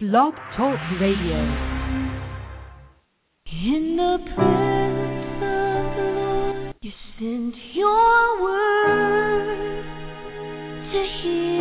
Blog Talk Radio. In the presence of the Lord, you sent your word to heal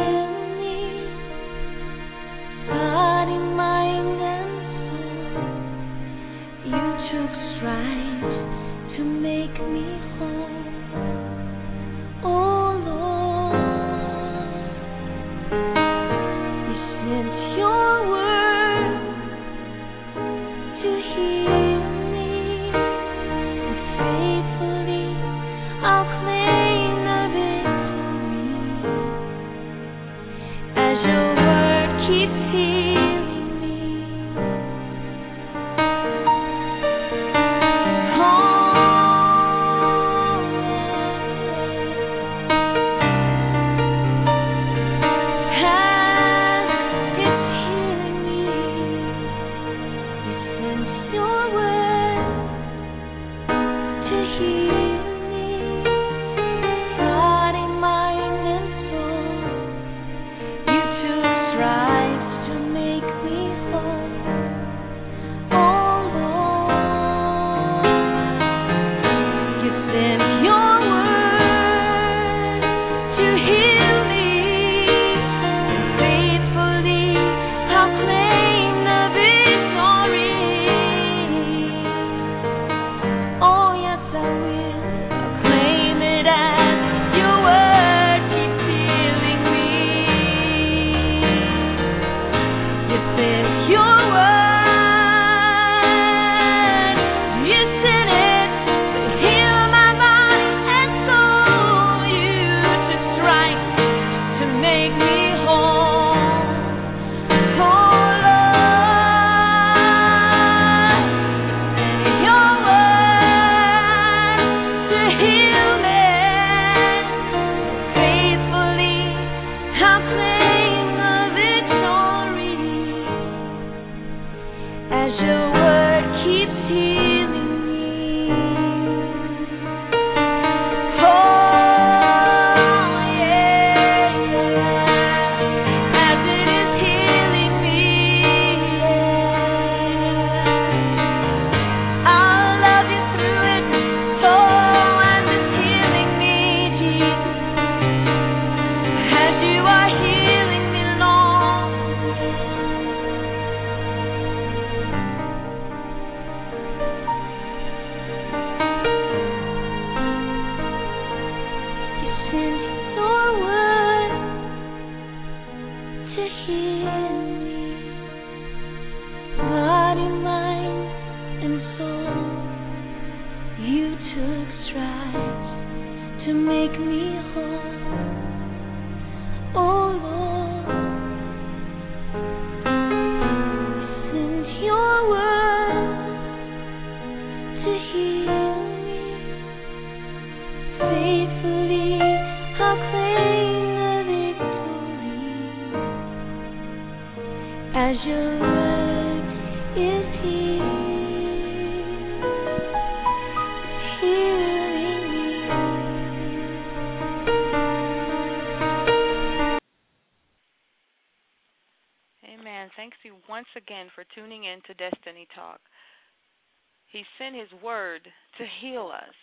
His word to heal us,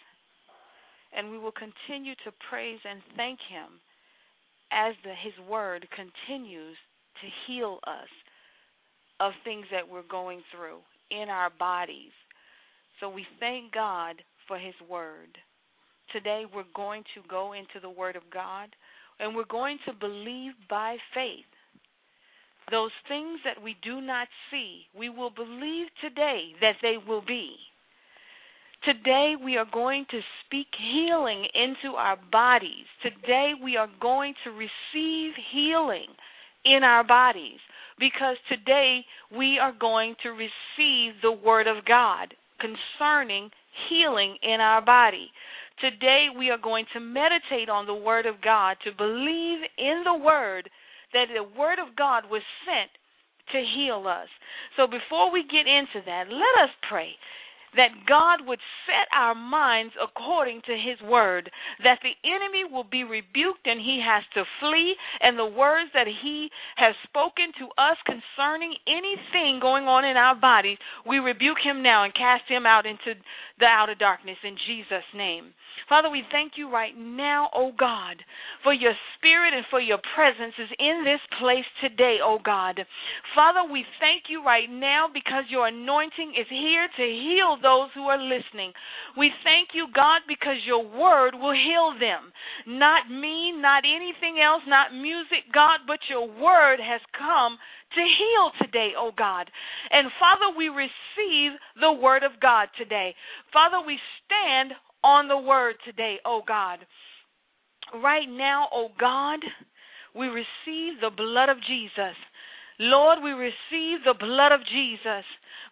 and we will continue to praise and thank Him as the, His word continues to heal us of things that we're going through in our bodies. So we thank God for His word. Today we're going to go into the Word of God and we're going to believe by faith. Those things that we do not see, we will believe today that they will be. Today we are going to speak healing into our bodies. Today we are going to receive healing in our bodies. because today we are going to receive the Word of God concerning healing in our body. Today we are going to meditate on the Word of God, to believe in the Word that the Word of God was sent to heal us. So before we get into that, let us pray that God would set our minds according to His word, that the enemy will be rebuked and he has to flee, and the words that He has spoken to us concerning anything going on in our bodies, we rebuke him now and cast him out into the outer darkness in Jesus' name. Father, we thank you right now, O God, for your spirit and for your presence is in this place today, O God. Father, we thank you right now because your anointing is here to heal those who are listening. We thank you, God, because your word will heal them. Not me, not anything else, not music, God, but your word has come to heal today, oh God. And Father, we receive the word of God today. Father, we stand on the word today, oh God. Right now, oh God, we receive the blood of Jesus. Lord, we receive the blood of Jesus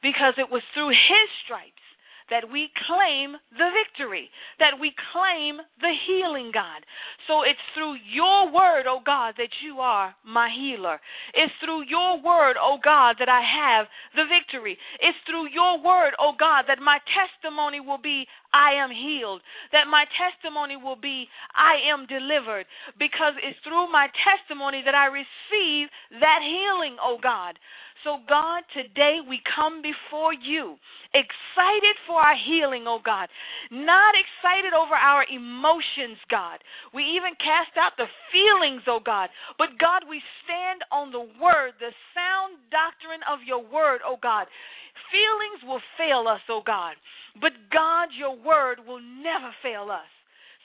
because it was through his stripes that we claim the victory, that we claim the healing, God. So it's through your word, oh God, that you are my healer. It's through your word, oh God, that I have the victory. It's through your word, oh God, that my testimony will be I am healed, that my testimony will be I am delivered, because it's through my testimony that I receive that healing, oh God. So, God, today we come before you excited for our healing, oh God. Not excited over our emotions, God. We even cast out the feelings, oh God. But, God, we stand on the word, the sound doctrine of your word, oh God. Feelings will fail us, oh God. But, God, your word will never fail us.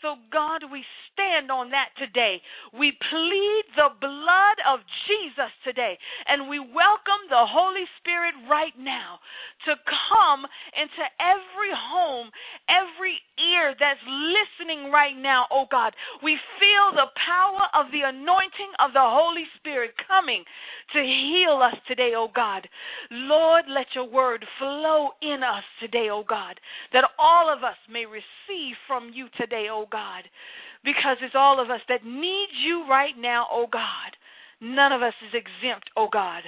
So, God, we stand on that today. We plead the blood of Jesus today, and we welcome the Holy Spirit right now to come into every home, every ear that's listening right now, oh God. We feel the power of the anointing of the Holy Spirit coming to heal us today, oh God. Lord, let your word flow in us today, oh God, that all of us may receive from you today, oh God, because it's all of us that need you right now, oh God. None of us is exempt, oh God.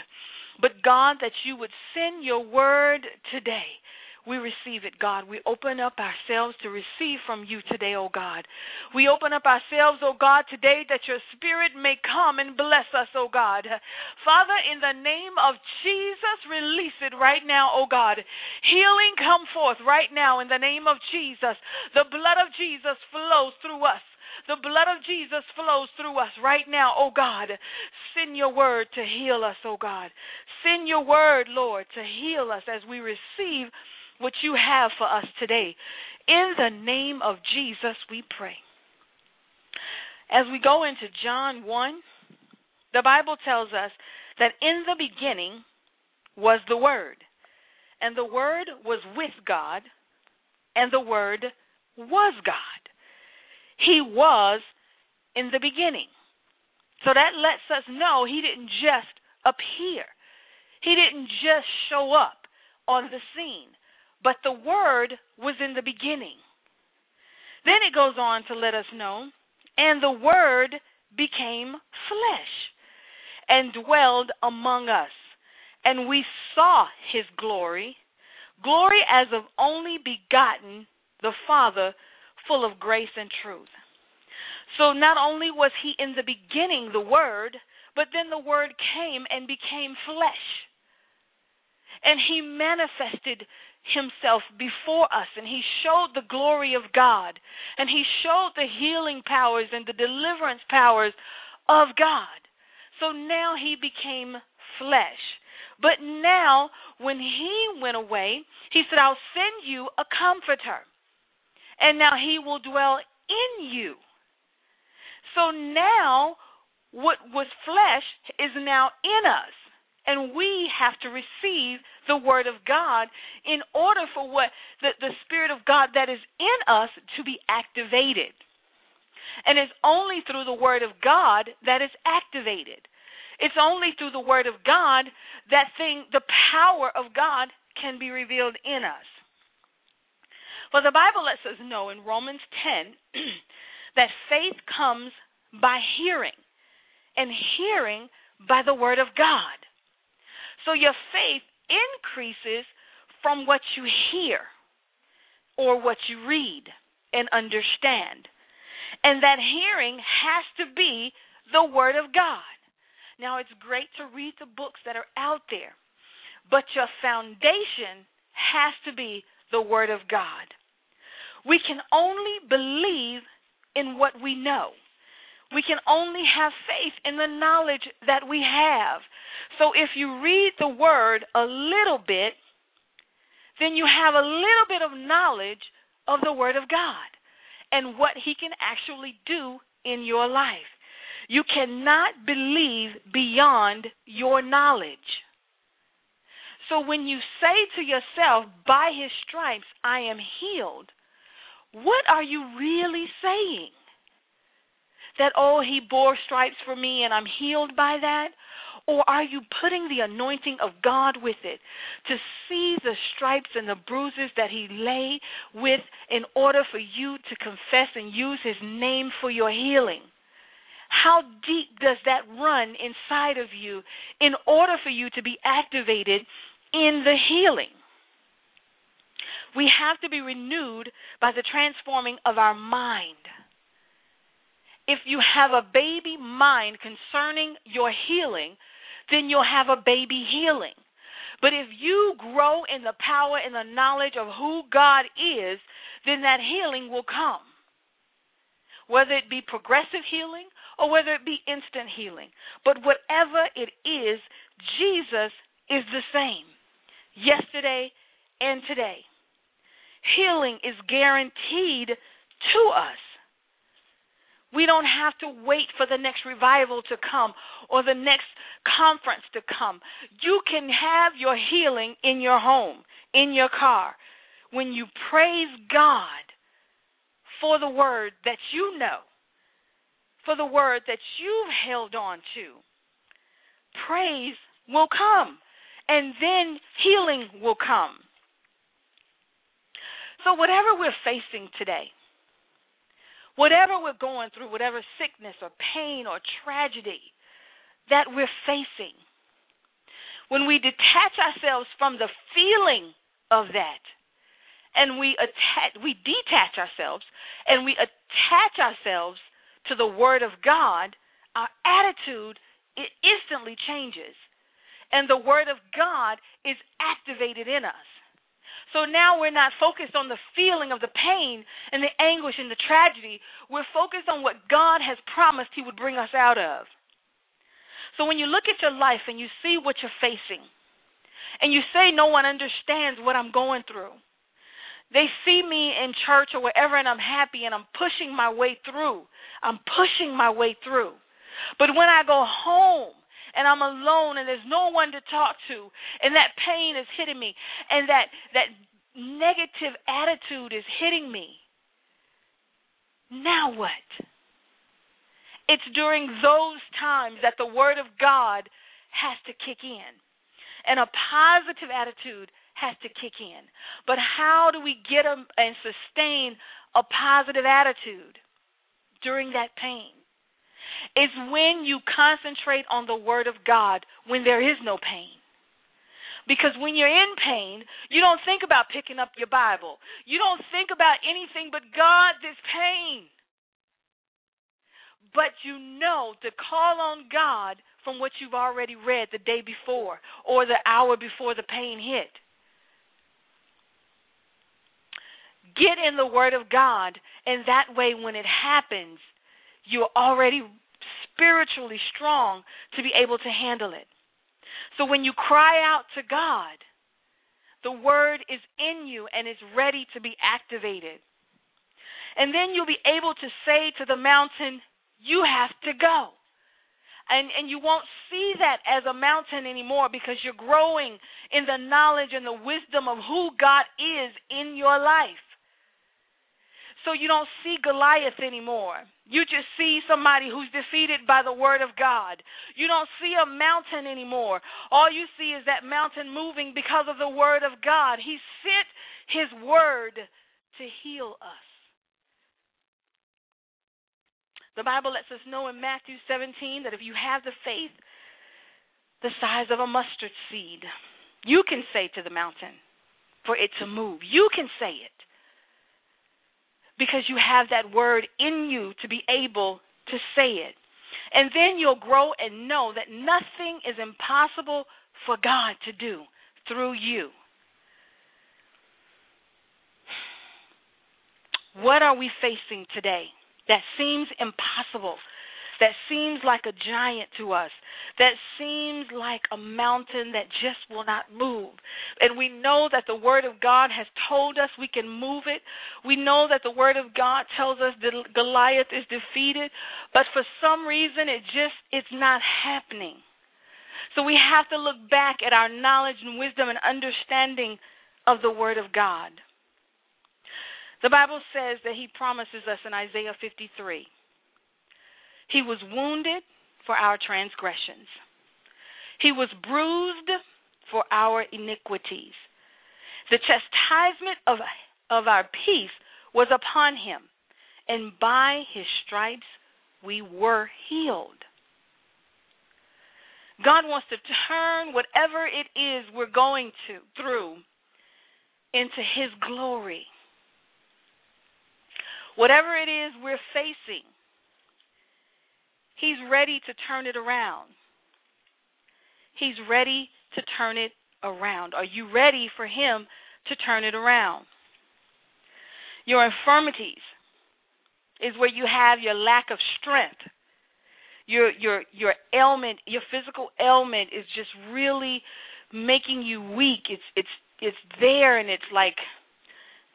But God, that you would send your word today we receive it, God. We open up ourselves to receive from you today, oh God. We open up ourselves, oh God, today that your spirit may come and bless us, oh God. Father, in the name of Jesus, release it right now, oh God. Healing come forth right now in the name of Jesus. The blood of Jesus flows through us. The blood of Jesus flows through us right now, oh God. Send your word to heal us, oh God. Send your word, Lord, to heal us as we receive what you have for us today. In the name of Jesus, we pray. As we go into John 1, the Bible tells us that in the beginning was the Word, and the Word was with God, and the Word was God. He was in the beginning. So that lets us know He didn't just appear, He didn't just show up on the scene but the Word was in the beginning. Then it goes on to let us know, and the Word became flesh and dwelled among us, and we saw his glory, glory as of only begotten the Father, full of grace and truth. So not only was he in the beginning the Word, but then the Word came and became flesh. And he manifested himself before us and he showed the glory of God and he showed the healing powers and the deliverance powers of God. So now he became flesh. But now, when he went away, he said, I'll send you a comforter. And now he will dwell in you. So now, what was flesh is now in us and we have to receive the word of God in order for what the, the spirit of God that is in us to be activated. And it's only through the word of God that is activated. It's only through the Word of God that thing, the power of God, can be revealed in us. For the Bible lets us know in Romans 10 that faith comes by hearing, and hearing by the Word of God. So your faith increases from what you hear or what you read and understand. And that hearing has to be the Word of God. Now, it's great to read the books that are out there, but your foundation has to be the Word of God. We can only believe in what we know. We can only have faith in the knowledge that we have. So if you read the Word a little bit, then you have a little bit of knowledge of the Word of God and what He can actually do in your life. You cannot believe beyond your knowledge. So when you say to yourself, by his stripes I am healed, what are you really saying? That, oh, he bore stripes for me and I'm healed by that? Or are you putting the anointing of God with it to see the stripes and the bruises that he lay with in order for you to confess and use his name for your healing? How deep does that run inside of you in order for you to be activated in the healing? We have to be renewed by the transforming of our mind. If you have a baby mind concerning your healing, then you'll have a baby healing. But if you grow in the power and the knowledge of who God is, then that healing will come. Whether it be progressive healing or whether it be instant healing. But whatever it is, Jesus is the same yesterday and today. Healing is guaranteed to us. We don't have to wait for the next revival to come or the next conference to come. You can have your healing in your home, in your car. When you praise God for the word that you know, for the word that you've held on to, praise will come and then healing will come. So, whatever we're facing today, whatever we're going through, whatever sickness or pain or tragedy that we're facing, when we detach ourselves from the feeling of that and we attach we detach ourselves and we attach ourselves to the word of God, our attitude it instantly changes. And the word of God is activated in us. So now we're not focused on the feeling of the pain and the anguish and the tragedy. We're focused on what God has promised He would bring us out of. So when you look at your life and you see what you're facing, and you say, No one understands what I'm going through, they see me in church or wherever and I'm happy and I'm pushing my way through. I'm pushing my way through. But when I go home, and I'm alone and there's no one to talk to and that pain is hitting me and that that negative attitude is hitting me. Now what? It's during those times that the word of God has to kick in. And a positive attitude has to kick in. But how do we get a, and sustain a positive attitude during that pain? It's when you concentrate on the Word of God when there is no pain. Because when you're in pain, you don't think about picking up your Bible. You don't think about anything but God, this pain. But you know to call on God from what you've already read the day before or the hour before the pain hit. Get in the Word of God, and that way, when it happens, you're already spiritually strong to be able to handle it. So when you cry out to God, the word is in you and is ready to be activated. And then you'll be able to say to the mountain, You have to go. And, and you won't see that as a mountain anymore because you're growing in the knowledge and the wisdom of who God is in your life. So you don't see Goliath anymore. You just see somebody who's defeated by the word of God. You don't see a mountain anymore. All you see is that mountain moving because of the word of God. He sent his word to heal us. The Bible lets us know in Matthew 17 that if you have the faith the size of a mustard seed, you can say to the mountain for it to move. You can say it because you have that word in you to be able to say it. And then you'll grow and know that nothing is impossible for God to do through you. What are we facing today that seems impossible? That seems like a giant to us, that seems like a mountain that just will not move. And we know that the Word of God has told us we can move it. We know that the Word of God tells us that Goliath is defeated, but for some reason it just it's not happening. So we have to look back at our knowledge and wisdom and understanding of the Word of God. The Bible says that He promises us in Isaiah 53 He was wounded for our transgressions, He was bruised for our iniquities. The chastisement of, of our peace was upon Him, and by His stripes we were healed. God wants to turn whatever it is we're going to through into his glory. Whatever it is we're facing, He's ready to turn it around. He's ready to turn it around. Are you ready for Him to turn it around? Your infirmities is where you have your lack of strength. Your your your ailment, your physical ailment is just really making you weak. It's it's it's there and it's like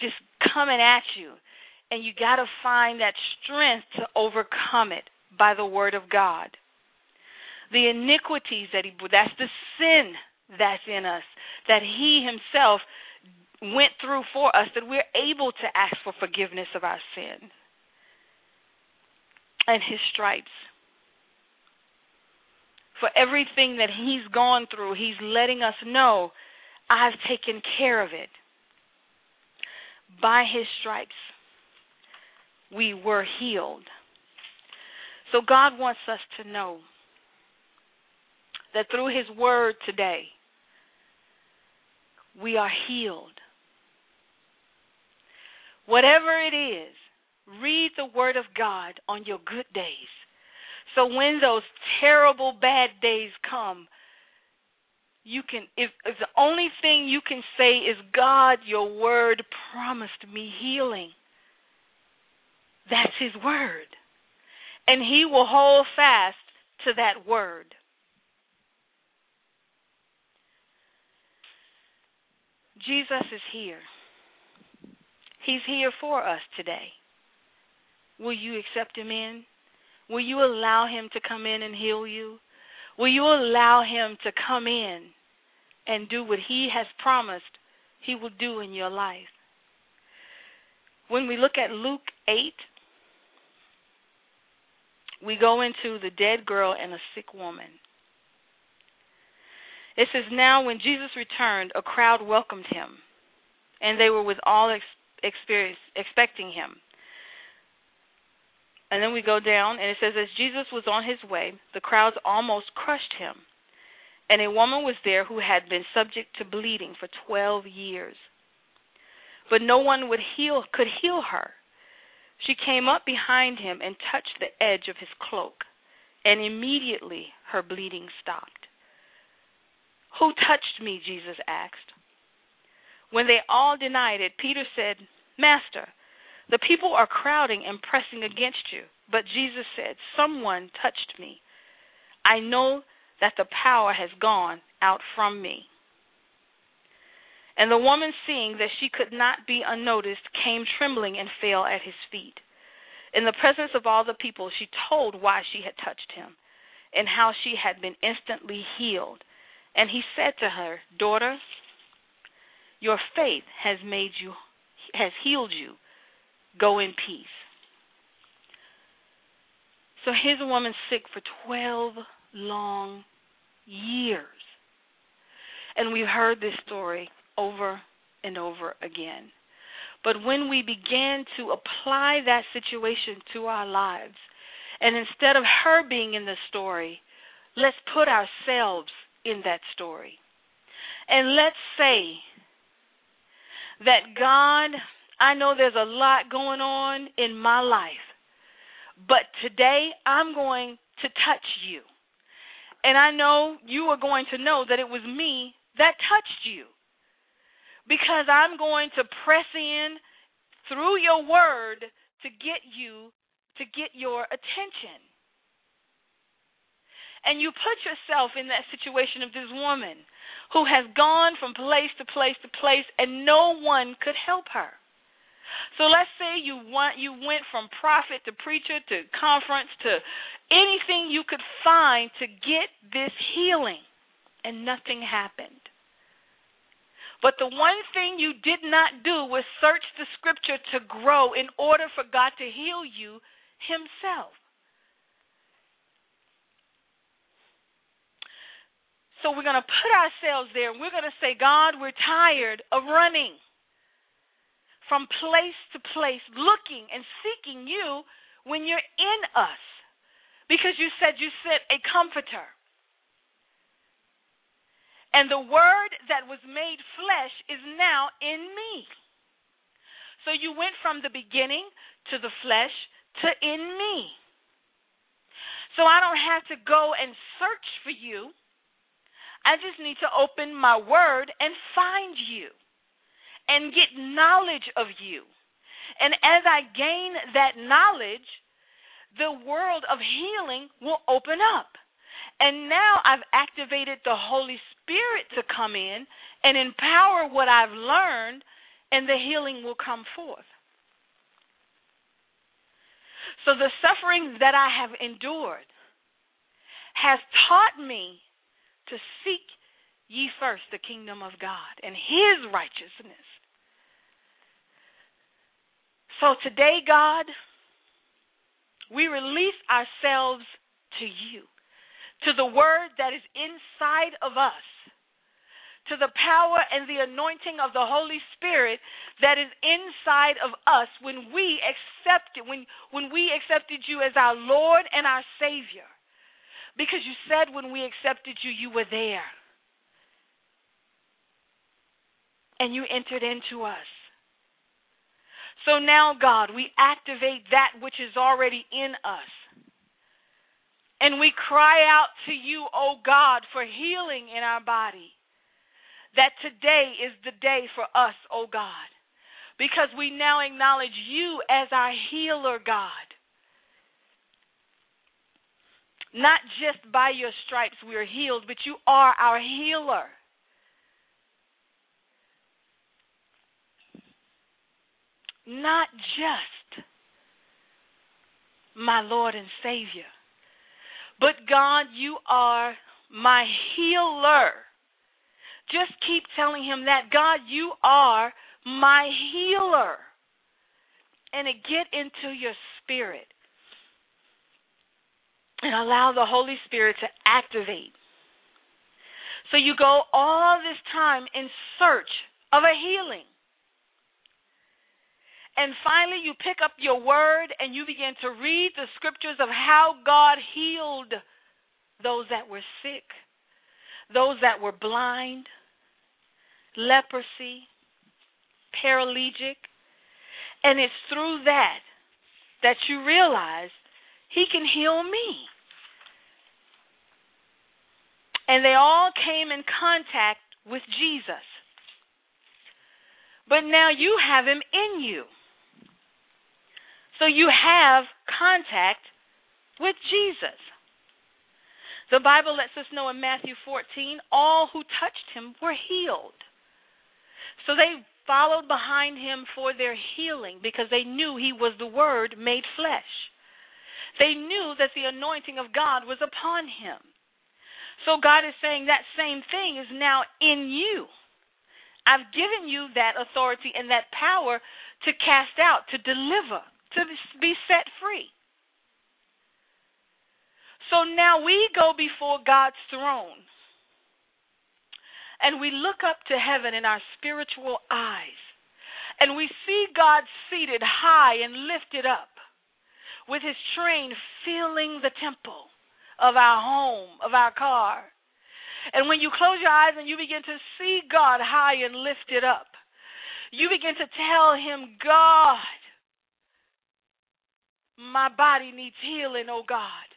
just coming at you and you got to find that strength to overcome it by the word of God. The iniquities that he that's the sin that's in us that he himself went through for us that we're able to ask for forgiveness of our sin. And his stripes. For everything that he's gone through, he's letting us know I've taken care of it. By his stripes we were healed. So God wants us to know that through His Word today, we are healed. Whatever it is, read the Word of God on your good days. So when those terrible bad days come, you can if, if the only thing you can say is God, your word promised me healing. That's his word. And he will hold fast to that word. Jesus is here. He's here for us today. Will you accept him in? Will you allow him to come in and heal you? Will you allow him to come in and do what he has promised he will do in your life? When we look at Luke 8, we go into the dead girl and a sick woman. It says, Now when Jesus returned, a crowd welcomed him, and they were with all ex- experience, expecting him. And then we go down, and it says, As Jesus was on his way, the crowds almost crushed him. And a woman was there who had been subject to bleeding for 12 years. But no one would heal, could heal her she came up behind him and touched the edge of his cloak, and immediately her bleeding stopped. Who touched me? Jesus asked. When they all denied it, Peter said, Master, the people are crowding and pressing against you. But Jesus said, Someone touched me. I know that the power has gone out from me. And the woman, seeing that she could not be unnoticed, came trembling and fell at his feet. In the presence of all the people, she told why she had touched him and how she had been instantly healed. And he said to her, Daughter, your faith has made you has healed you. Go in peace. So here's a woman sick for 12 long years. And we've heard this story over and over again. But when we began to apply that situation to our lives, and instead of her being in the story, let's put ourselves in that story. And let's say that God, I know there's a lot going on in my life, but today I'm going to touch you. And I know you are going to know that it was me that touched you because I'm going to press in through your word to get you to get your attention. And you put yourself in that situation of this woman who has gone from place to place to place and no one could help her. So let's say you want you went from prophet to preacher to conference to anything you could find to get this healing and nothing happened. But the one thing you did not do was search the scripture to grow in order for God to heal you himself. So we're going to put ourselves there and we're going to say, God, we're tired of running from place to place, looking and seeking you when you're in us. Because you said you sent a comforter. And the word that was made flesh is now in me. So you went from the beginning to the flesh to in me. So I don't have to go and search for you. I just need to open my word and find you and get knowledge of you. And as I gain that knowledge, the world of healing will open up. And now I've activated the Holy Spirit to come in and empower what I've learned, and the healing will come forth. So the suffering that I have endured has taught me to seek ye first the kingdom of God and his righteousness. So today, God, we release ourselves to you to the word that is inside of us, to the power and the anointing of the Holy Spirit that is inside of us when we accepted when when we accepted you as our Lord and our Savior. Because you said when we accepted you you were there. And you entered into us. So now, God, we activate that which is already in us. And we cry out to you, O oh God, for healing in our body. That today is the day for us, O oh God. Because we now acknowledge you as our healer, God. Not just by your stripes we are healed, but you are our healer. Not just my Lord and Savior but God, you are my healer. Just keep telling him that. God, you are my healer. And it get into your spirit. And allow the Holy Spirit to activate. So you go all this time in search of a healing. And finally, you pick up your word and you begin to read the scriptures of how God healed those that were sick, those that were blind, leprosy, paralytic. And it's through that that you realize He can heal me. And they all came in contact with Jesus. But now you have Him in you. So you have contact with Jesus. The Bible lets us know in Matthew 14 all who touched him were healed. So they followed behind him for their healing because they knew he was the Word made flesh. They knew that the anointing of God was upon him. So God is saying that same thing is now in you. I've given you that authority and that power to cast out, to deliver, to be set free. So now we go before God's throne and we look up to heaven in our spiritual eyes and we see God seated high and lifted up with his train filling the temple of our home, of our car. And when you close your eyes and you begin to see God high and lifted up, you begin to tell him, God, my body needs healing, oh God.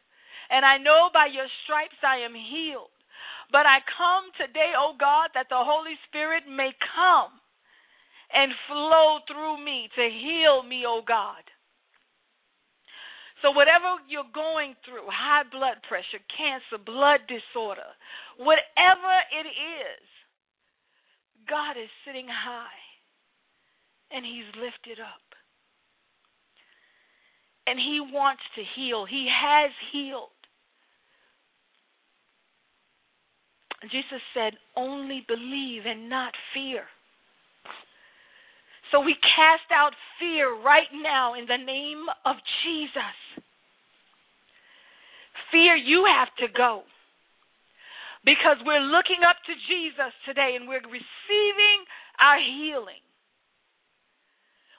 And I know by your stripes I am healed. But I come today, oh God, that the Holy Spirit may come and flow through me to heal me, oh God. So, whatever you're going through high blood pressure, cancer, blood disorder whatever it is God is sitting high and He's lifted up. And He wants to heal, He has healed. Jesus said, only believe and not fear. So we cast out fear right now in the name of Jesus. Fear, you have to go. Because we're looking up to Jesus today and we're receiving our healing.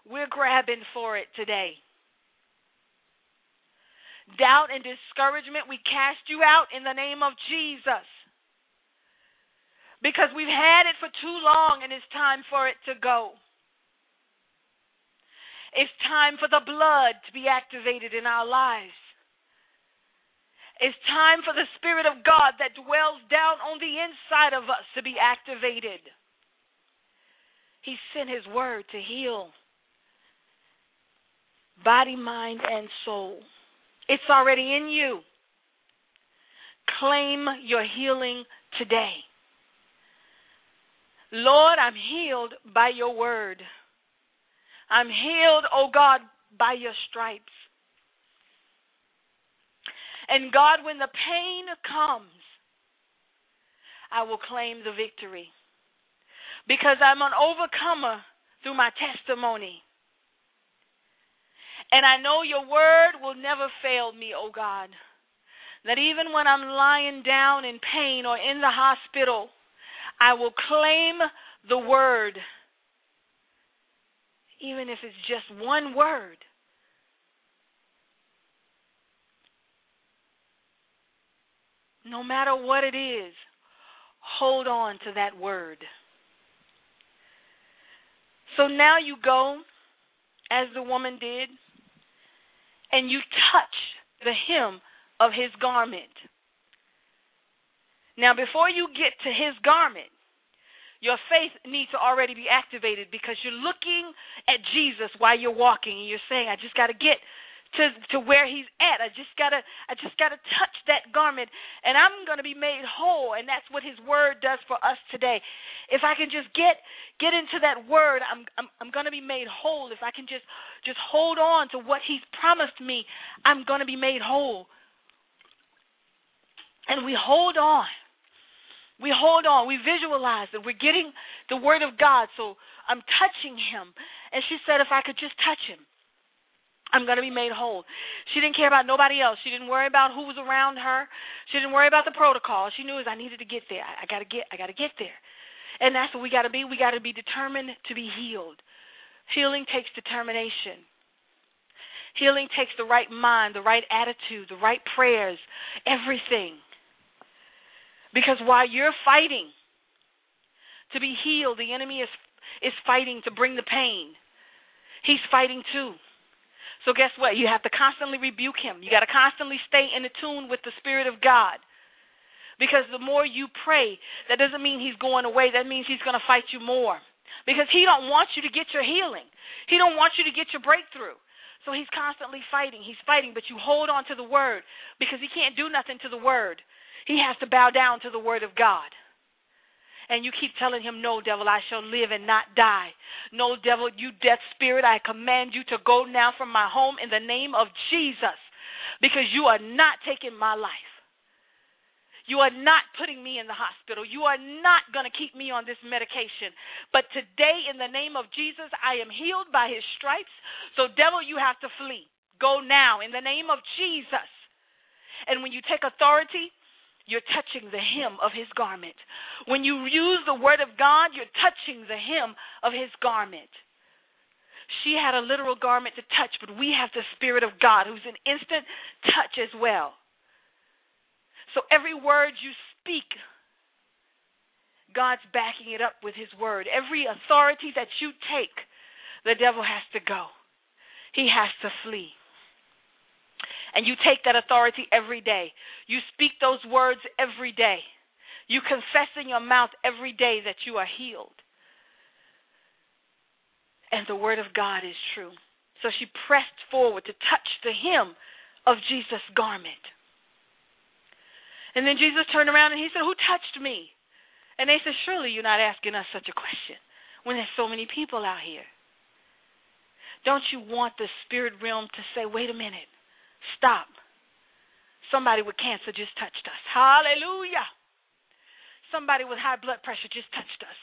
We're grabbing for it today. Doubt and discouragement, we cast you out in the name of Jesus. Because we've had it for too long and it's time for it to go. It's time for the blood to be activated in our lives. It's time for the Spirit of God that dwells down on the inside of us to be activated. He sent His word to heal body, mind, and soul. It's already in you. Claim your healing today. Lord, I'm healed by your word. I'm healed, oh God, by your stripes. And God, when the pain comes, I will claim the victory. Because I'm an overcomer through my testimony. And I know your word will never fail me, oh God. That even when I'm lying down in pain or in the hospital, I will claim the word even if it's just one word. No matter what it is, hold on to that word. So now you go, as the woman did, and you touch the hem of his garment. Now, before you get to his garment, your faith needs to already be activated because you're looking at Jesus while you're walking and you're saying, I just got to get to to where he's at. I just got to I just got to touch that garment and I'm going to be made whole and that's what his word does for us today. If I can just get get into that word, I'm I'm I'm going to be made whole. If I can just just hold on to what he's promised me, I'm going to be made whole. And we hold on we hold on, we visualize that we're getting the word of God. So I'm touching him. And she said, if I could just touch him, I'm going to be made whole. She didn't care about nobody else. She didn't worry about who was around her. She didn't worry about the protocol. She knew is I needed to get there. I, I got to get I got to get there. And that's what we got to be. We got to be determined to be healed. Healing takes determination. Healing takes the right mind, the right attitude, the right prayers, everything. Because while you're fighting to be healed, the enemy is is fighting to bring the pain. He's fighting too. So guess what? You have to constantly rebuke him. You got to constantly stay in tune with the spirit of God. Because the more you pray, that doesn't mean he's going away. That means he's going to fight you more. Because he don't want you to get your healing. He don't want you to get your breakthrough. So he's constantly fighting. He's fighting, but you hold on to the word because he can't do nothing to the word. He has to bow down to the word of God. And you keep telling him, No, devil, I shall live and not die. No, devil, you death spirit, I command you to go now from my home in the name of Jesus because you are not taking my life. You are not putting me in the hospital. You are not going to keep me on this medication. But today, in the name of Jesus, I am healed by his stripes. So, devil, you have to flee. Go now in the name of Jesus. And when you take authority, you're touching the hem of his garment. When you use the word of God, you're touching the hem of his garment. She had a literal garment to touch, but we have the Spirit of God who's an instant touch as well. So every word you speak, God's backing it up with His word. Every authority that you take, the devil has to go, he has to flee. And you take that authority every day. You speak those words every day. You confess in your mouth every day that you are healed. And the word of God is true. So she pressed forward to touch the hem of Jesus' garment. And then Jesus turned around and he said, Who touched me? And they said, Surely you're not asking us such a question when there's so many people out here. Don't you want the spirit realm to say, Wait a minute, stop. Somebody with cancer just touched us. Hallelujah. Somebody with high blood pressure just touched us.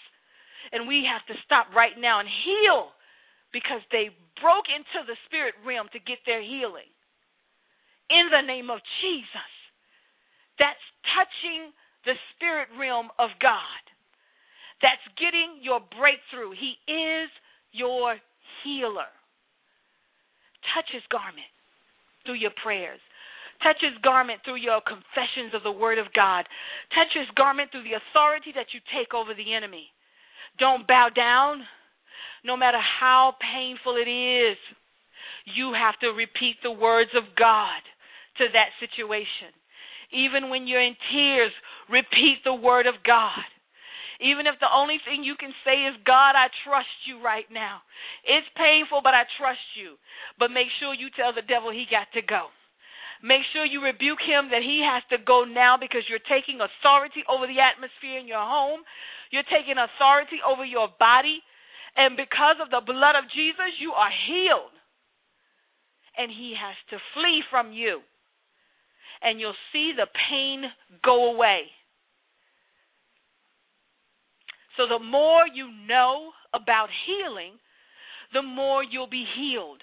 And we have to stop right now and heal because they broke into the spirit realm to get their healing. In the name of Jesus. That's touching the spirit realm of God. That's getting your breakthrough. He is your healer. Touch his garment through your prayers. Touch his garment through your confessions of the word of God. Touch his garment through the authority that you take over the enemy. Don't bow down, no matter how painful it is. You have to repeat the words of God to that situation. Even when you're in tears, repeat the word of God. Even if the only thing you can say is, God, I trust you right now. It's painful, but I trust you. But make sure you tell the devil he got to go. Make sure you rebuke him that he has to go now because you're taking authority over the atmosphere in your home. You're taking authority over your body. And because of the blood of Jesus, you are healed. And he has to flee from you. And you'll see the pain go away. So the more you know about healing, the more you'll be healed.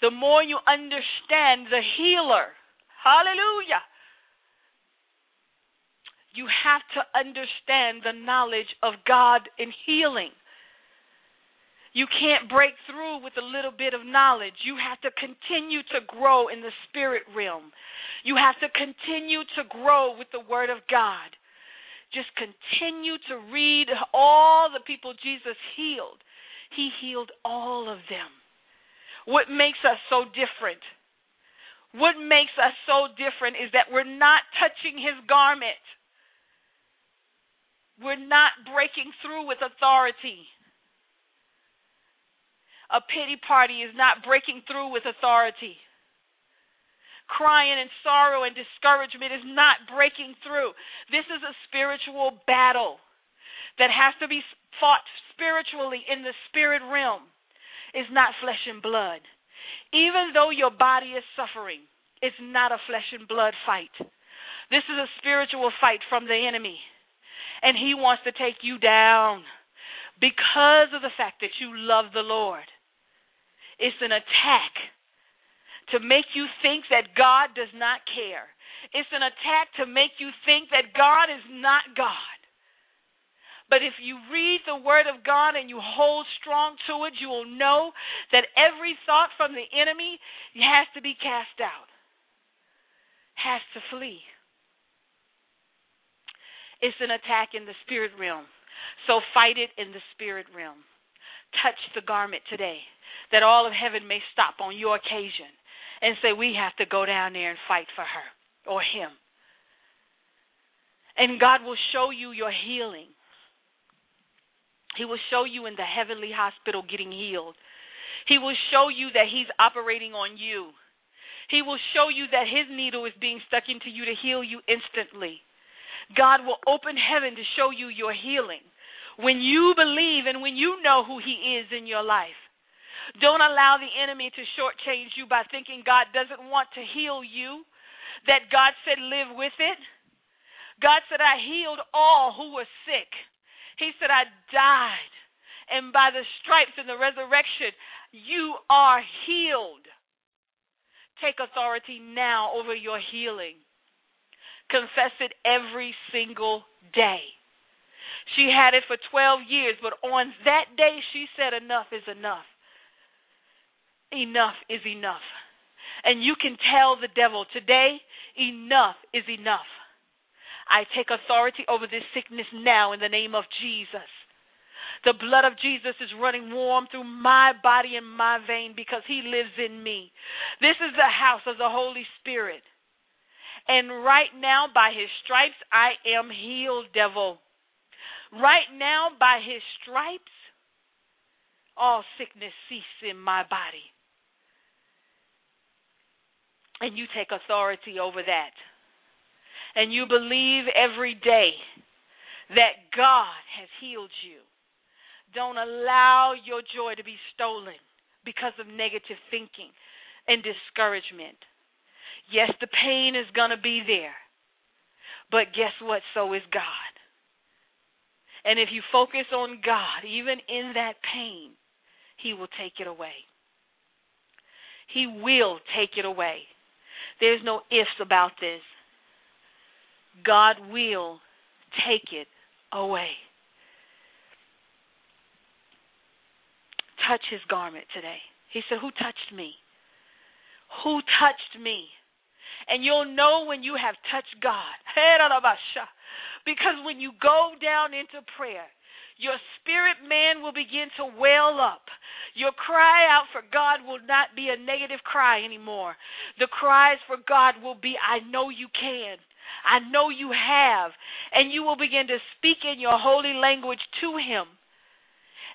The more you understand the healer. Hallelujah. You have to understand the knowledge of God in healing. You can't break through with a little bit of knowledge. You have to continue to grow in the spirit realm. You have to continue to grow with the Word of God. Just continue to read all the people Jesus healed. He healed all of them. What makes us so different? What makes us so different is that we're not touching his garment. We're not breaking through with authority. A pity party is not breaking through with authority. Crying and sorrow and discouragement is not breaking through. This is a spiritual battle that has to be fought spiritually in the spirit realm. It's not flesh and blood. Even though your body is suffering, it's not a flesh and blood fight. This is a spiritual fight from the enemy. And he wants to take you down because of the fact that you love the Lord. It's an attack to make you think that God does not care. It's an attack to make you think that God is not God. But if you read the Word of God and you hold strong to it, you will know that every thought from the enemy has to be cast out, has to flee. It's an attack in the spirit realm. So fight it in the spirit realm. Touch the garment today that all of heaven may stop on your occasion and say, We have to go down there and fight for her or him. And God will show you your healing. He will show you in the heavenly hospital getting healed. He will show you that He's operating on you. He will show you that His needle is being stuck into you to heal you instantly. God will open heaven to show you your healing when you believe and when you know who He is in your life. Don't allow the enemy to shortchange you by thinking God doesn't want to heal you. that God said live with it. God said, I healed all who were sick. He said, I died. And by the stripes and the resurrection, you are healed. Take authority now over your healing. Confess it every single day. She had it for 12 years, but on that day she said, Enough is enough. Enough is enough. And you can tell the devil today, enough is enough. I take authority over this sickness now in the name of Jesus. The blood of Jesus is running warm through my body and my vein because he lives in me. This is the house of the Holy Spirit. And right now, by his stripes, I am healed, devil. Right now, by his stripes, all sickness cease in my body. And you take authority over that. And you believe every day that God has healed you. Don't allow your joy to be stolen because of negative thinking and discouragement. Yes, the pain is going to be there. But guess what? So is God. And if you focus on God, even in that pain, He will take it away. He will take it away. There's no ifs about this. God will take it away. Touch his garment today. He said, Who touched me? Who touched me? And you'll know when you have touched God. Because when you go down into prayer, your spirit man will begin to well up. Your cry out for God will not be a negative cry anymore. The cries for God will be, I know you can. I know you have. And you will begin to speak in your holy language to Him.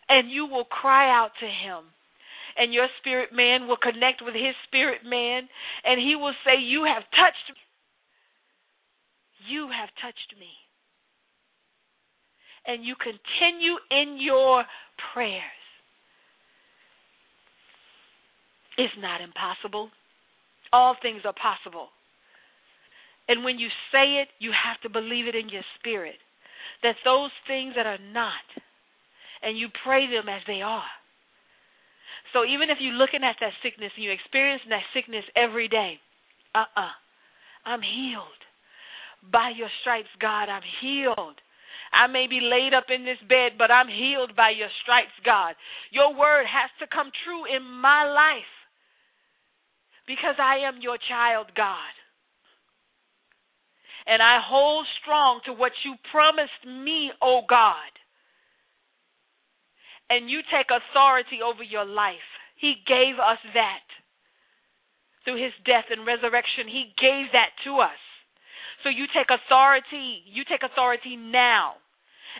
And you will cry out to Him. And your spirit man will connect with His spirit man. And He will say, You have touched me. You have touched me. And you continue in your prayers. It's not impossible. All things are possible. And when you say it, you have to believe it in your spirit that those things that are not, and you pray them as they are. So even if you're looking at that sickness and you're experiencing that sickness every day, uh uh-uh, uh, i am healed. By your stripes, God, I'm healed. I may be laid up in this bed, but I'm healed by your stripes, God. Your word has to come true in my life because I am your child, God. And I hold strong to what you promised me, O oh God. And you take authority over your life. He gave us that. Through his death and resurrection, he gave that to us. So you take authority. You take authority now.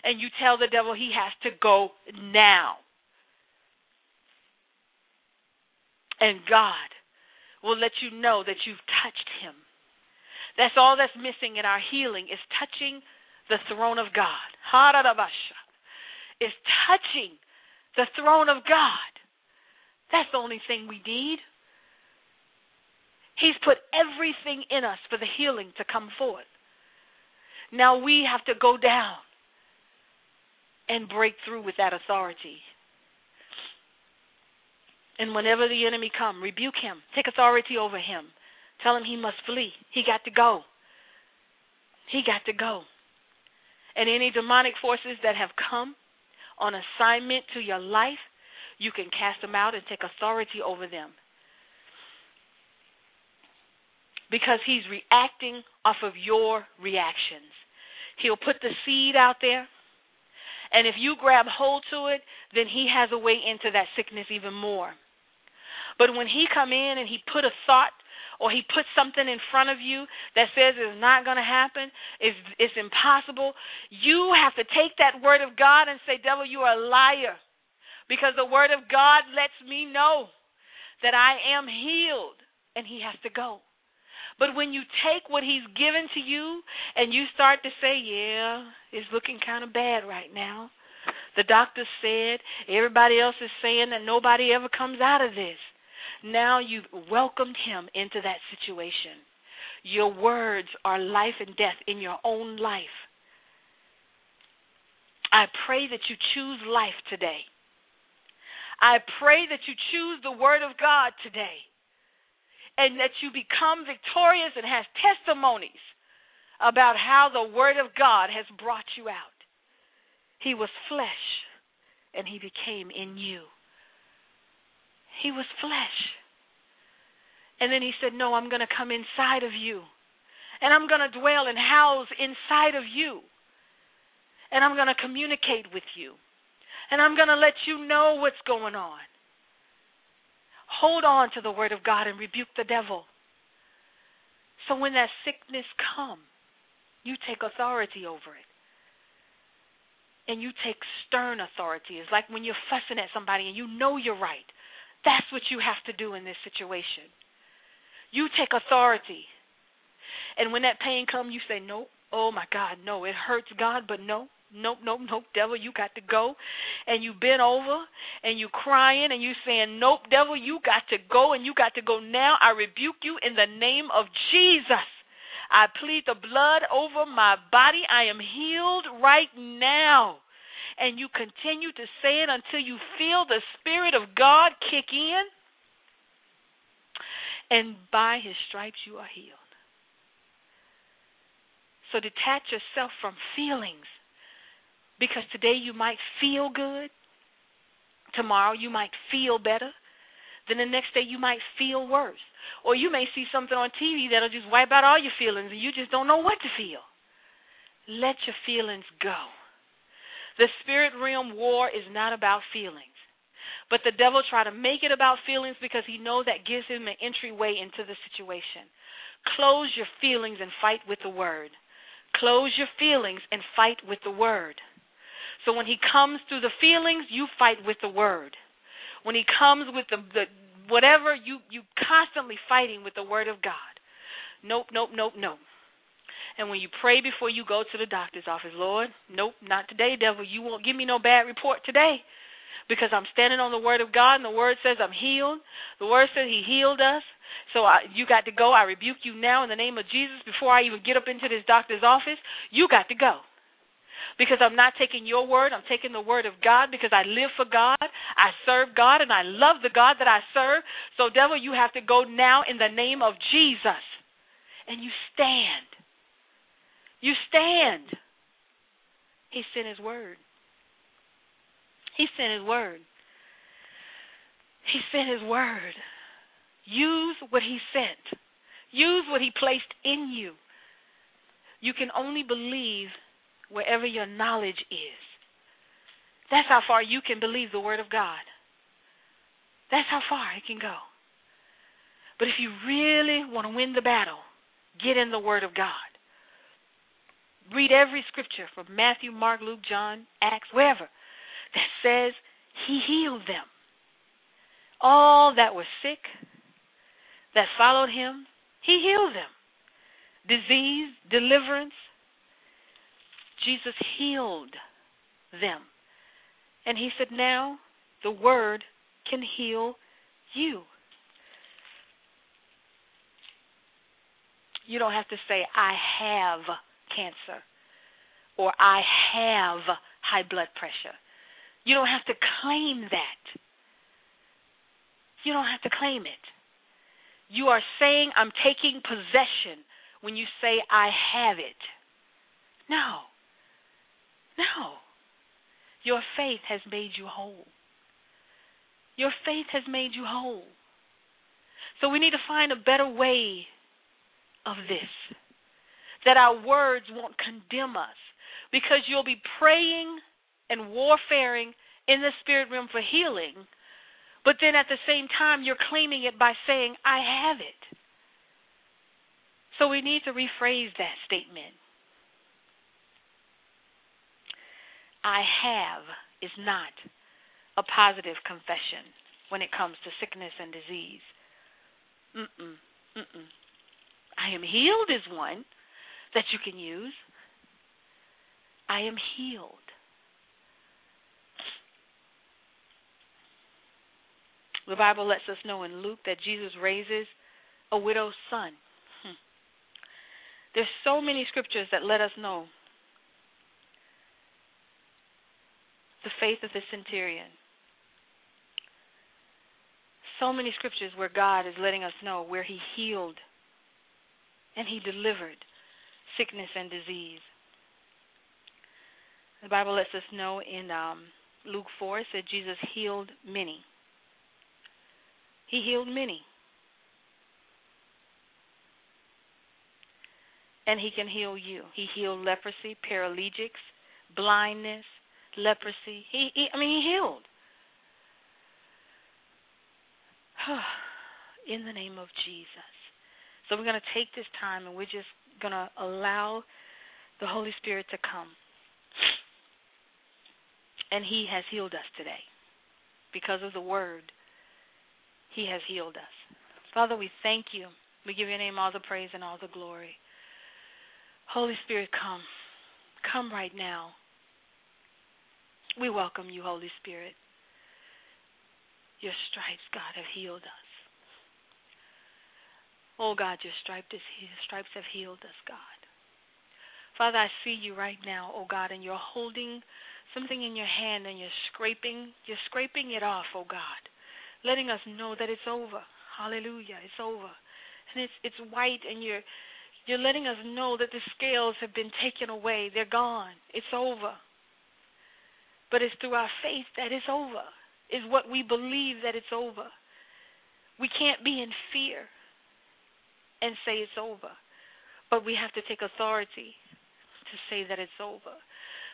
And you tell the devil he has to go now. And God will let you know that you've touched him. That's all that's missing in our healing is touching the throne of God. Haradabasha is touching the throne of God. That's the only thing we need. He's put everything in us for the healing to come forth. Now we have to go down and break through with that authority. And whenever the enemy come, rebuke him. Take authority over him. Tell him he must flee. He got to go. He got to go. And any demonic forces that have come on assignment to your life, you can cast them out and take authority over them. Because he's reacting off of your reactions. He'll put the seed out there, and if you grab hold to it, then he has a way into that sickness even more. But when he come in and he put a thought or he puts something in front of you that says it's not going to happen, it's, it's impossible, you have to take that word of God and say, Devil, you are a liar. Because the word of God lets me know that I am healed and he has to go. But when you take what he's given to you and you start to say, yeah, it's looking kind of bad right now. The doctor said, everybody else is saying that nobody ever comes out of this. Now you've welcomed him into that situation. Your words are life and death in your own life. I pray that you choose life today. I pray that you choose the Word of God today and that you become victorious and have testimonies about how the Word of God has brought you out. He was flesh and He became in you. He was flesh. And then He said, No, I'm going to come inside of you. And I'm going to dwell and house inside of you. And I'm going to communicate with you and I'm going to let you know what's going on. Hold on to the word of God and rebuke the devil. So when that sickness come, you take authority over it. And you take stern authority. It's like when you're fussing at somebody and you know you're right. That's what you have to do in this situation. You take authority. And when that pain comes, you say, Nope. Oh my God, no. It hurts God, but no nope, nope, nope, devil, you got to go. And you bent over and you crying and you saying, nope, devil, you got to go and you got to go now. I rebuke you in the name of Jesus. I plead the blood over my body. I am healed right now. And you continue to say it until you feel the Spirit of God kick in. And by his stripes you are healed. So detach yourself from feelings because today you might feel good, tomorrow you might feel better, then the next day you might feel worse. Or you may see something on TV that'll just wipe out all your feelings and you just don't know what to feel. Let your feelings go. The spirit realm war is not about feelings. But the devil try to make it about feelings because he knows that gives him an entryway into the situation. Close your feelings and fight with the word. Close your feelings and fight with the word. So when he comes through the feelings, you fight with the word. When he comes with the, the whatever, you you constantly fighting with the word of God. Nope, nope, nope, nope. And when you pray before you go to the doctor's office, Lord, nope, not today, devil. You won't give me no bad report today because I'm standing on the word of God and the word says I'm healed. The word says he healed us. So I, you got to go. I rebuke you now in the name of Jesus before I even get up into this doctor's office. You got to go because I'm not taking your word. I'm taking the word of God because I live for God. I serve God and I love the God that I serve. So, devil, you have to go now in the name of Jesus. And you stand. You stand. He sent his word. He sent his word. He sent his word. Use what he sent. Use what he placed in you. You can only believe wherever your knowledge is. That's how far you can believe the Word of God. That's how far it can go. But if you really want to win the battle, get in the Word of God. Read every scripture from Matthew, Mark, Luke, John, Acts, wherever, that says He healed them. All that were sick, that followed Him, He healed them. Disease, deliverance, Jesus healed them. And he said, Now the word can heal you. You don't have to say, I have cancer or I have high blood pressure. You don't have to claim that. You don't have to claim it. You are saying, I'm taking possession when you say, I have it. No. No. Your faith has made you whole. Your faith has made you whole. So we need to find a better way of this. That our words won't condemn us. Because you'll be praying and warfaring in the spirit realm for healing, but then at the same time you're claiming it by saying, I have it. So we need to rephrase that statement. I have is not a positive confession when it comes to sickness and disease. Mm-mm, mm-mm. I am healed is one that you can use. I am healed. The Bible lets us know in Luke that Jesus raises a widow's son. Hmm. There's so many scriptures that let us know the faith of the centurion. So many scriptures where God is letting us know where He healed and He delivered sickness and disease. The Bible lets us know in um, Luke 4 it said Jesus healed many. He healed many. And he can heal you. He healed leprosy, paralytics, blindness, leprosy. He, he I mean he healed. In the name of Jesus. So we're going to take this time and we're just going to allow the Holy Spirit to come. And He has healed us today. Because of the Word, He has healed us. Father, we thank you. We give your name all the praise and all the glory. Holy Spirit, come. Come right now. We welcome you, Holy Spirit. Your stripes, God, have healed us. Oh God, your stripes, have healed us, God. Father, I see you right now, oh God, and you're holding something in your hand and you're scraping, you're scraping it off, oh God, letting us know that it's over. Hallelujah, it's over. And it's it's white and you're you're letting us know that the scales have been taken away. They're gone. It's over. But it's through our faith that it's over. Is what we believe that it's over. We can't be in fear and say it's over. But we have to take authority to say that it's over.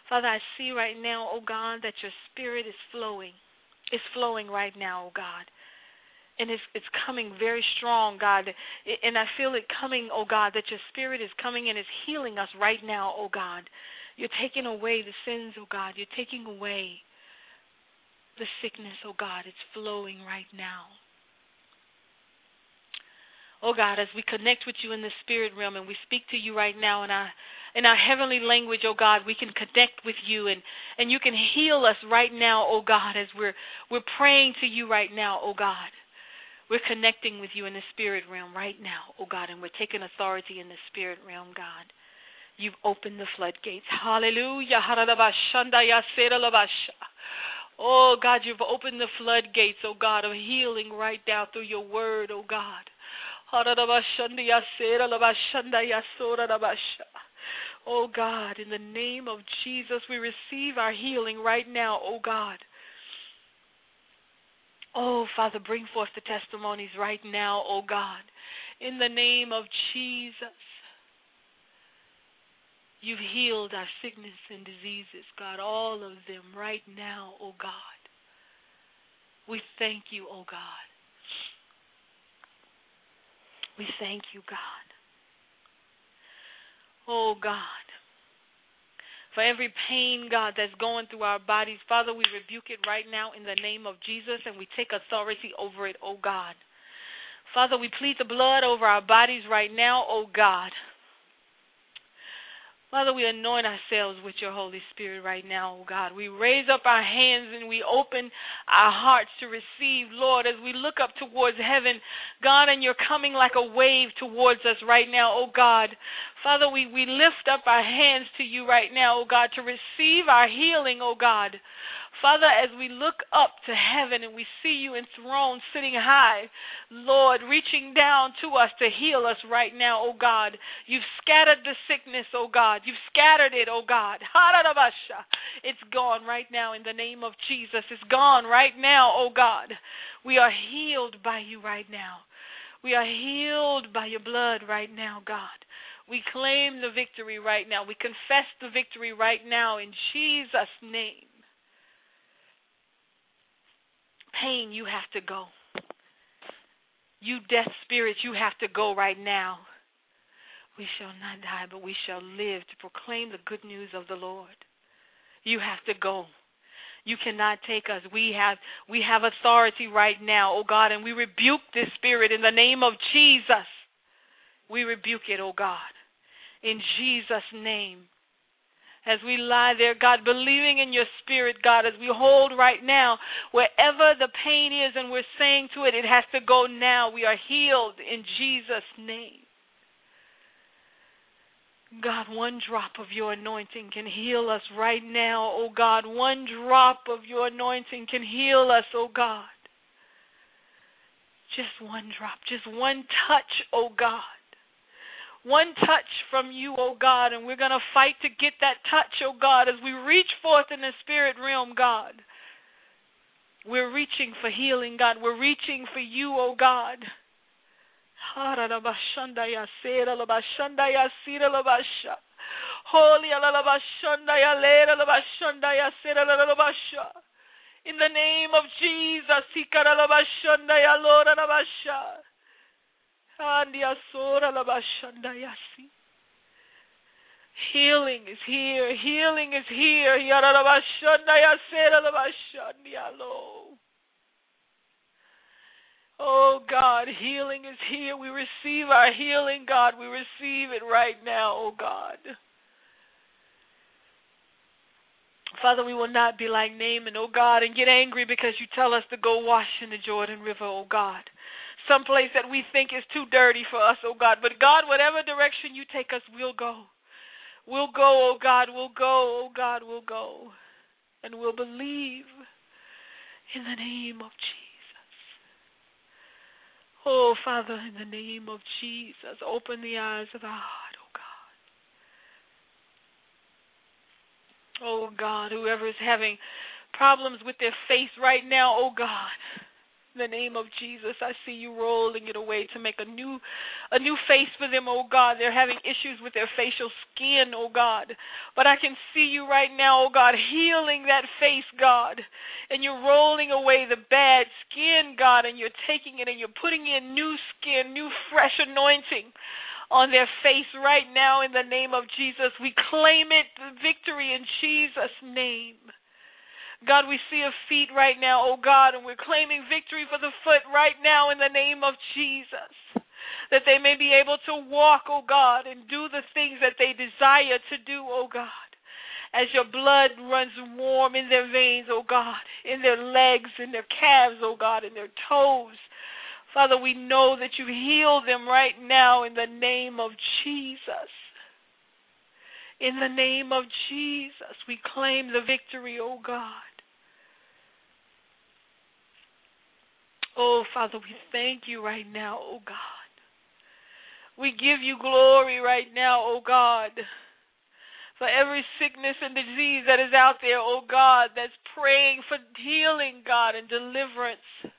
Father, I see right now, oh God, that your spirit is flowing. It's flowing right now, oh God. And it's it's coming very strong, God. And I feel it coming, oh God, that your spirit is coming and is healing us right now, oh God. You're taking away the sins, oh God. You're taking away the sickness, oh God. It's flowing right now. Oh God, as we connect with you in the spirit realm and we speak to you right now in our in our heavenly language, oh God, we can connect with you and and you can heal us right now, oh God, as we're we're praying to you right now, oh God. We're connecting with you in the spirit realm right now, oh God, and we're taking authority in the spirit realm, God. You've opened the floodgates. Hallelujah. Oh God, you've opened the floodgates, oh God, of healing right now through your word, oh God. Oh God, in the name of Jesus, we receive our healing right now, oh God. Oh Father, bring forth the testimonies right now, oh God. In the name of Jesus. You've healed our sickness and diseases, God, all of them right now, oh God. We thank you, oh God. We thank you, God. Oh, God. For every pain, God, that's going through our bodies, Father, we rebuke it right now in the name of Jesus and we take authority over it, oh God. Father, we plead the blood over our bodies right now, oh God. Father, we anoint ourselves with your Holy Spirit right now, oh God. We raise up our hands and we open our hearts to receive, Lord, as we look up towards heaven, God, and you're coming like a wave towards us right now, oh God. Father, we, we lift up our hands to you right now, oh God, to receive our healing, oh God. Father, as we look up to heaven and we see you enthroned, sitting high, Lord, reaching down to us to heal us right now, oh God. You've scattered the sickness, oh God. You've scattered it, oh God. It's gone right now in the name of Jesus. It's gone right now, oh God. We are healed by you right now. We are healed by your blood right now, God. We claim the victory right now. We confess the victory right now in Jesus' name. Pain, you have to go. You death spirits, you have to go right now. We shall not die, but we shall live to proclaim the good news of the Lord. You have to go. You cannot take us. We have we have authority right now, oh God, and we rebuke this spirit in the name of Jesus. We rebuke it, oh God. In Jesus' name as we lie there, God, believing in your spirit, God, as we hold right now, wherever the pain is, and we're saying to it, it has to go now. We are healed in Jesus' name. God, one drop of your anointing can heal us right now, oh God. One drop of your anointing can heal us, oh God. Just one drop, just one touch, oh God. One touch from you, oh God, and we're going to fight to get that touch, oh God, as we reach forth in the spirit realm, God. We're reaching for healing, God. We're reaching for you, oh God. Holy. In the name of Jesus, Healing is here. Healing is here. Oh God, healing is here. We receive our healing, God. We receive it right now, oh God. Father, we will not be like Naaman, oh God, and get angry because you tell us to go wash in the Jordan River, oh God. Someplace that we think is too dirty for us, oh God. But God, whatever direction you take us, we'll go. We'll go, oh God, we'll go, oh God, we'll go. And we'll believe in the name of Jesus. Oh, Father, in the name of Jesus, open the eyes of our heart, oh God. Oh God, whoever is having problems with their face right now, oh God. In the name of Jesus, I see you rolling it away to make a new a new face for them, oh God. They're having issues with their facial skin, oh God. But I can see you right now, oh God, healing that face, God. And you're rolling away the bad skin, God, and you're taking it and you're putting in new skin, new fresh anointing on their face right now in the name of Jesus. We claim it, victory in Jesus' name. God, we see a feet right now, oh God, and we're claiming victory for the foot right now in the name of Jesus. That they may be able to walk, oh God, and do the things that they desire to do, oh God. As your blood runs warm in their veins, oh God, in their legs, in their calves, oh God, in their toes. Father, we know that you heal them right now in the name of Jesus. In the name of Jesus, we claim the victory, oh God. Oh, Father, we thank you right now, oh God. We give you glory right now, oh God, for every sickness and disease that is out there, oh God, that's praying for healing, God, and deliverance.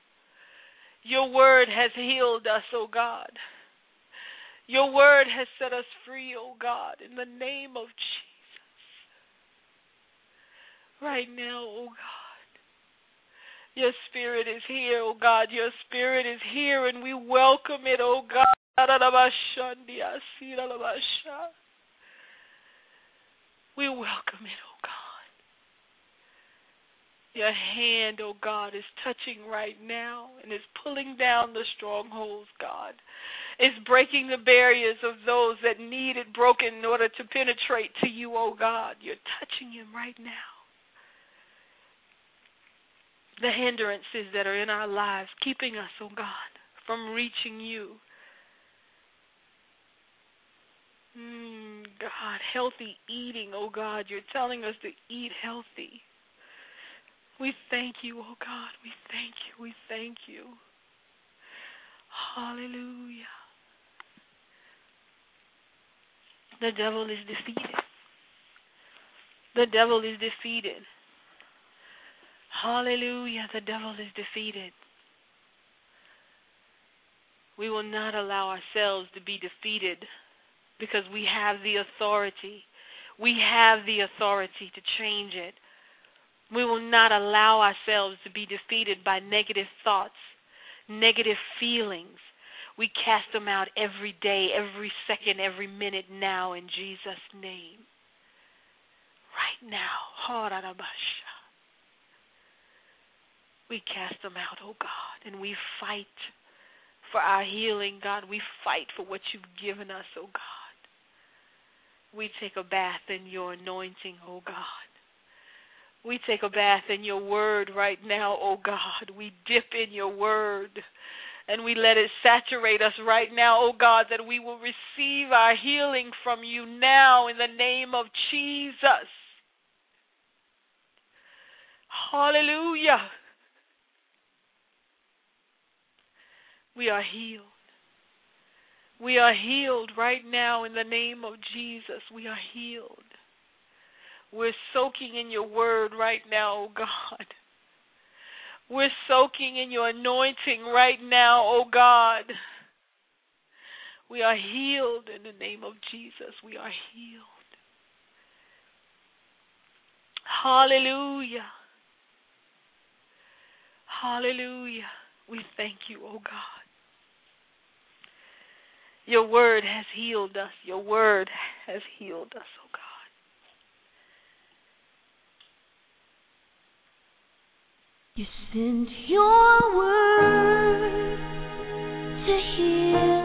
Your word has healed us, oh God. Your word has set us free, oh God, in the name of Jesus. Right now, oh God. Your spirit is here, oh God. Your spirit is here, and we welcome it, oh God. We welcome it, oh God. Your hand, oh God, is touching right now and is pulling down the strongholds, God. It's breaking the barriers of those that need it broken in order to penetrate to you, oh God. You're touching him right now the hindrances that are in our lives, keeping us, oh God, from reaching you. Mm, God, healthy eating, oh God, you're telling us to eat healthy. We thank you, oh God, we thank you, we thank you. Hallelujah. The devil is defeated. The devil is defeated. Hallelujah. The devil is defeated. We will not allow ourselves to be defeated because we have the authority. We have the authority to change it. We will not allow ourselves to be defeated by negative thoughts, negative feelings. We cast them out every day, every second, every minute now in Jesus' name. Right now. We cast them out, oh God, and we fight for our healing, God. We fight for what you've given us, oh God. We take a bath in your anointing, oh God. We take a bath in your word right now, oh God. We dip in your word and we let it saturate us right now, oh God, that we will receive our healing from you now in the name of Jesus. Hallelujah. We are healed. We are healed right now in the name of Jesus. We are healed. We're soaking in your word right now, O oh God. We're soaking in your anointing right now, O oh God. We are healed in the name of Jesus. We are healed. Hallelujah. Hallelujah. We thank you, O oh God. Your word has healed us. Your word has healed us, oh God. You sent your word to heal.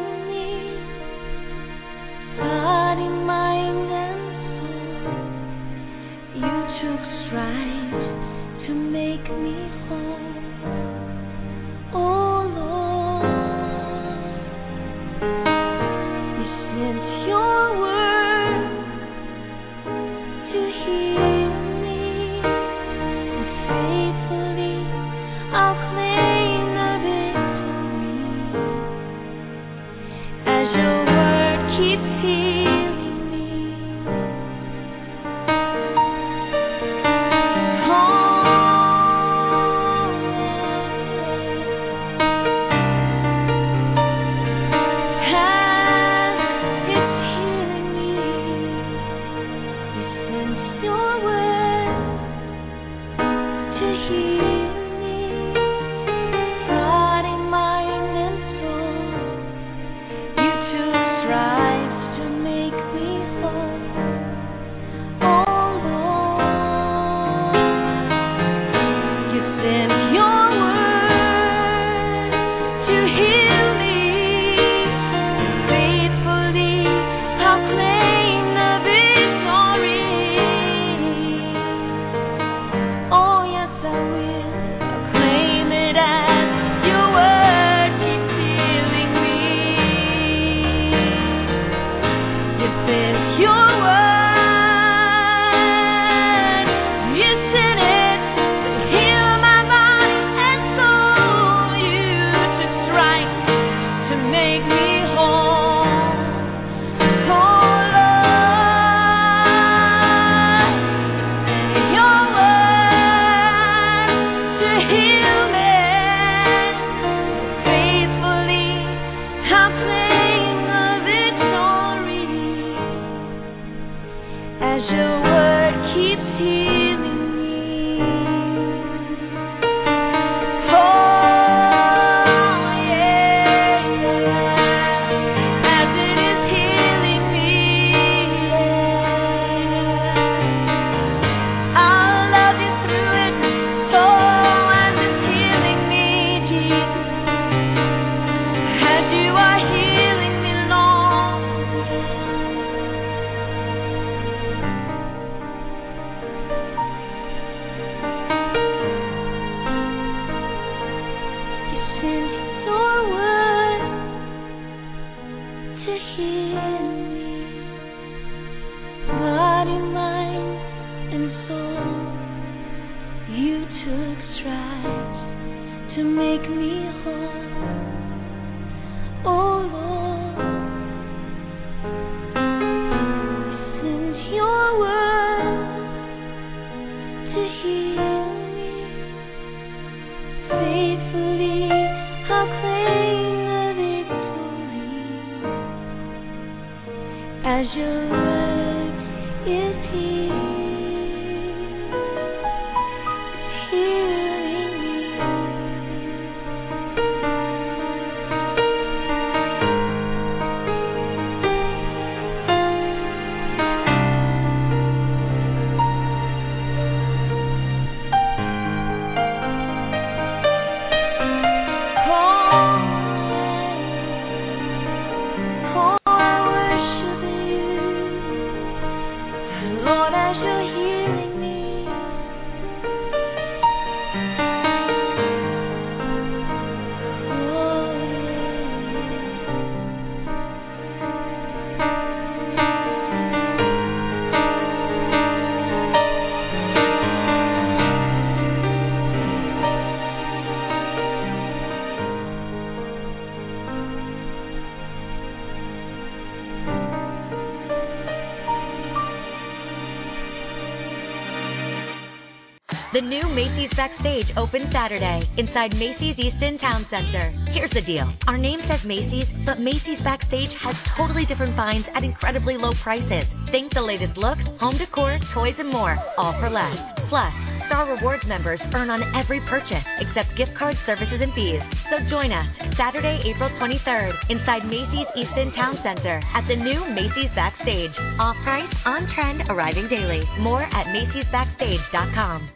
New Macy's Backstage opens Saturday inside Macy's Easton Town Center. Here's the deal. Our name says Macy's, but Macy's Backstage has totally different finds at incredibly low prices. Think the latest looks, home decor, toys, and more, all for less. Plus, Star Rewards members earn on every purchase except gift cards, services, and fees. So join us Saturday, April 23rd inside Macy's Easton Town Center at the new Macy's Backstage. Off price, on trend, arriving daily. More at macysbackstage.com.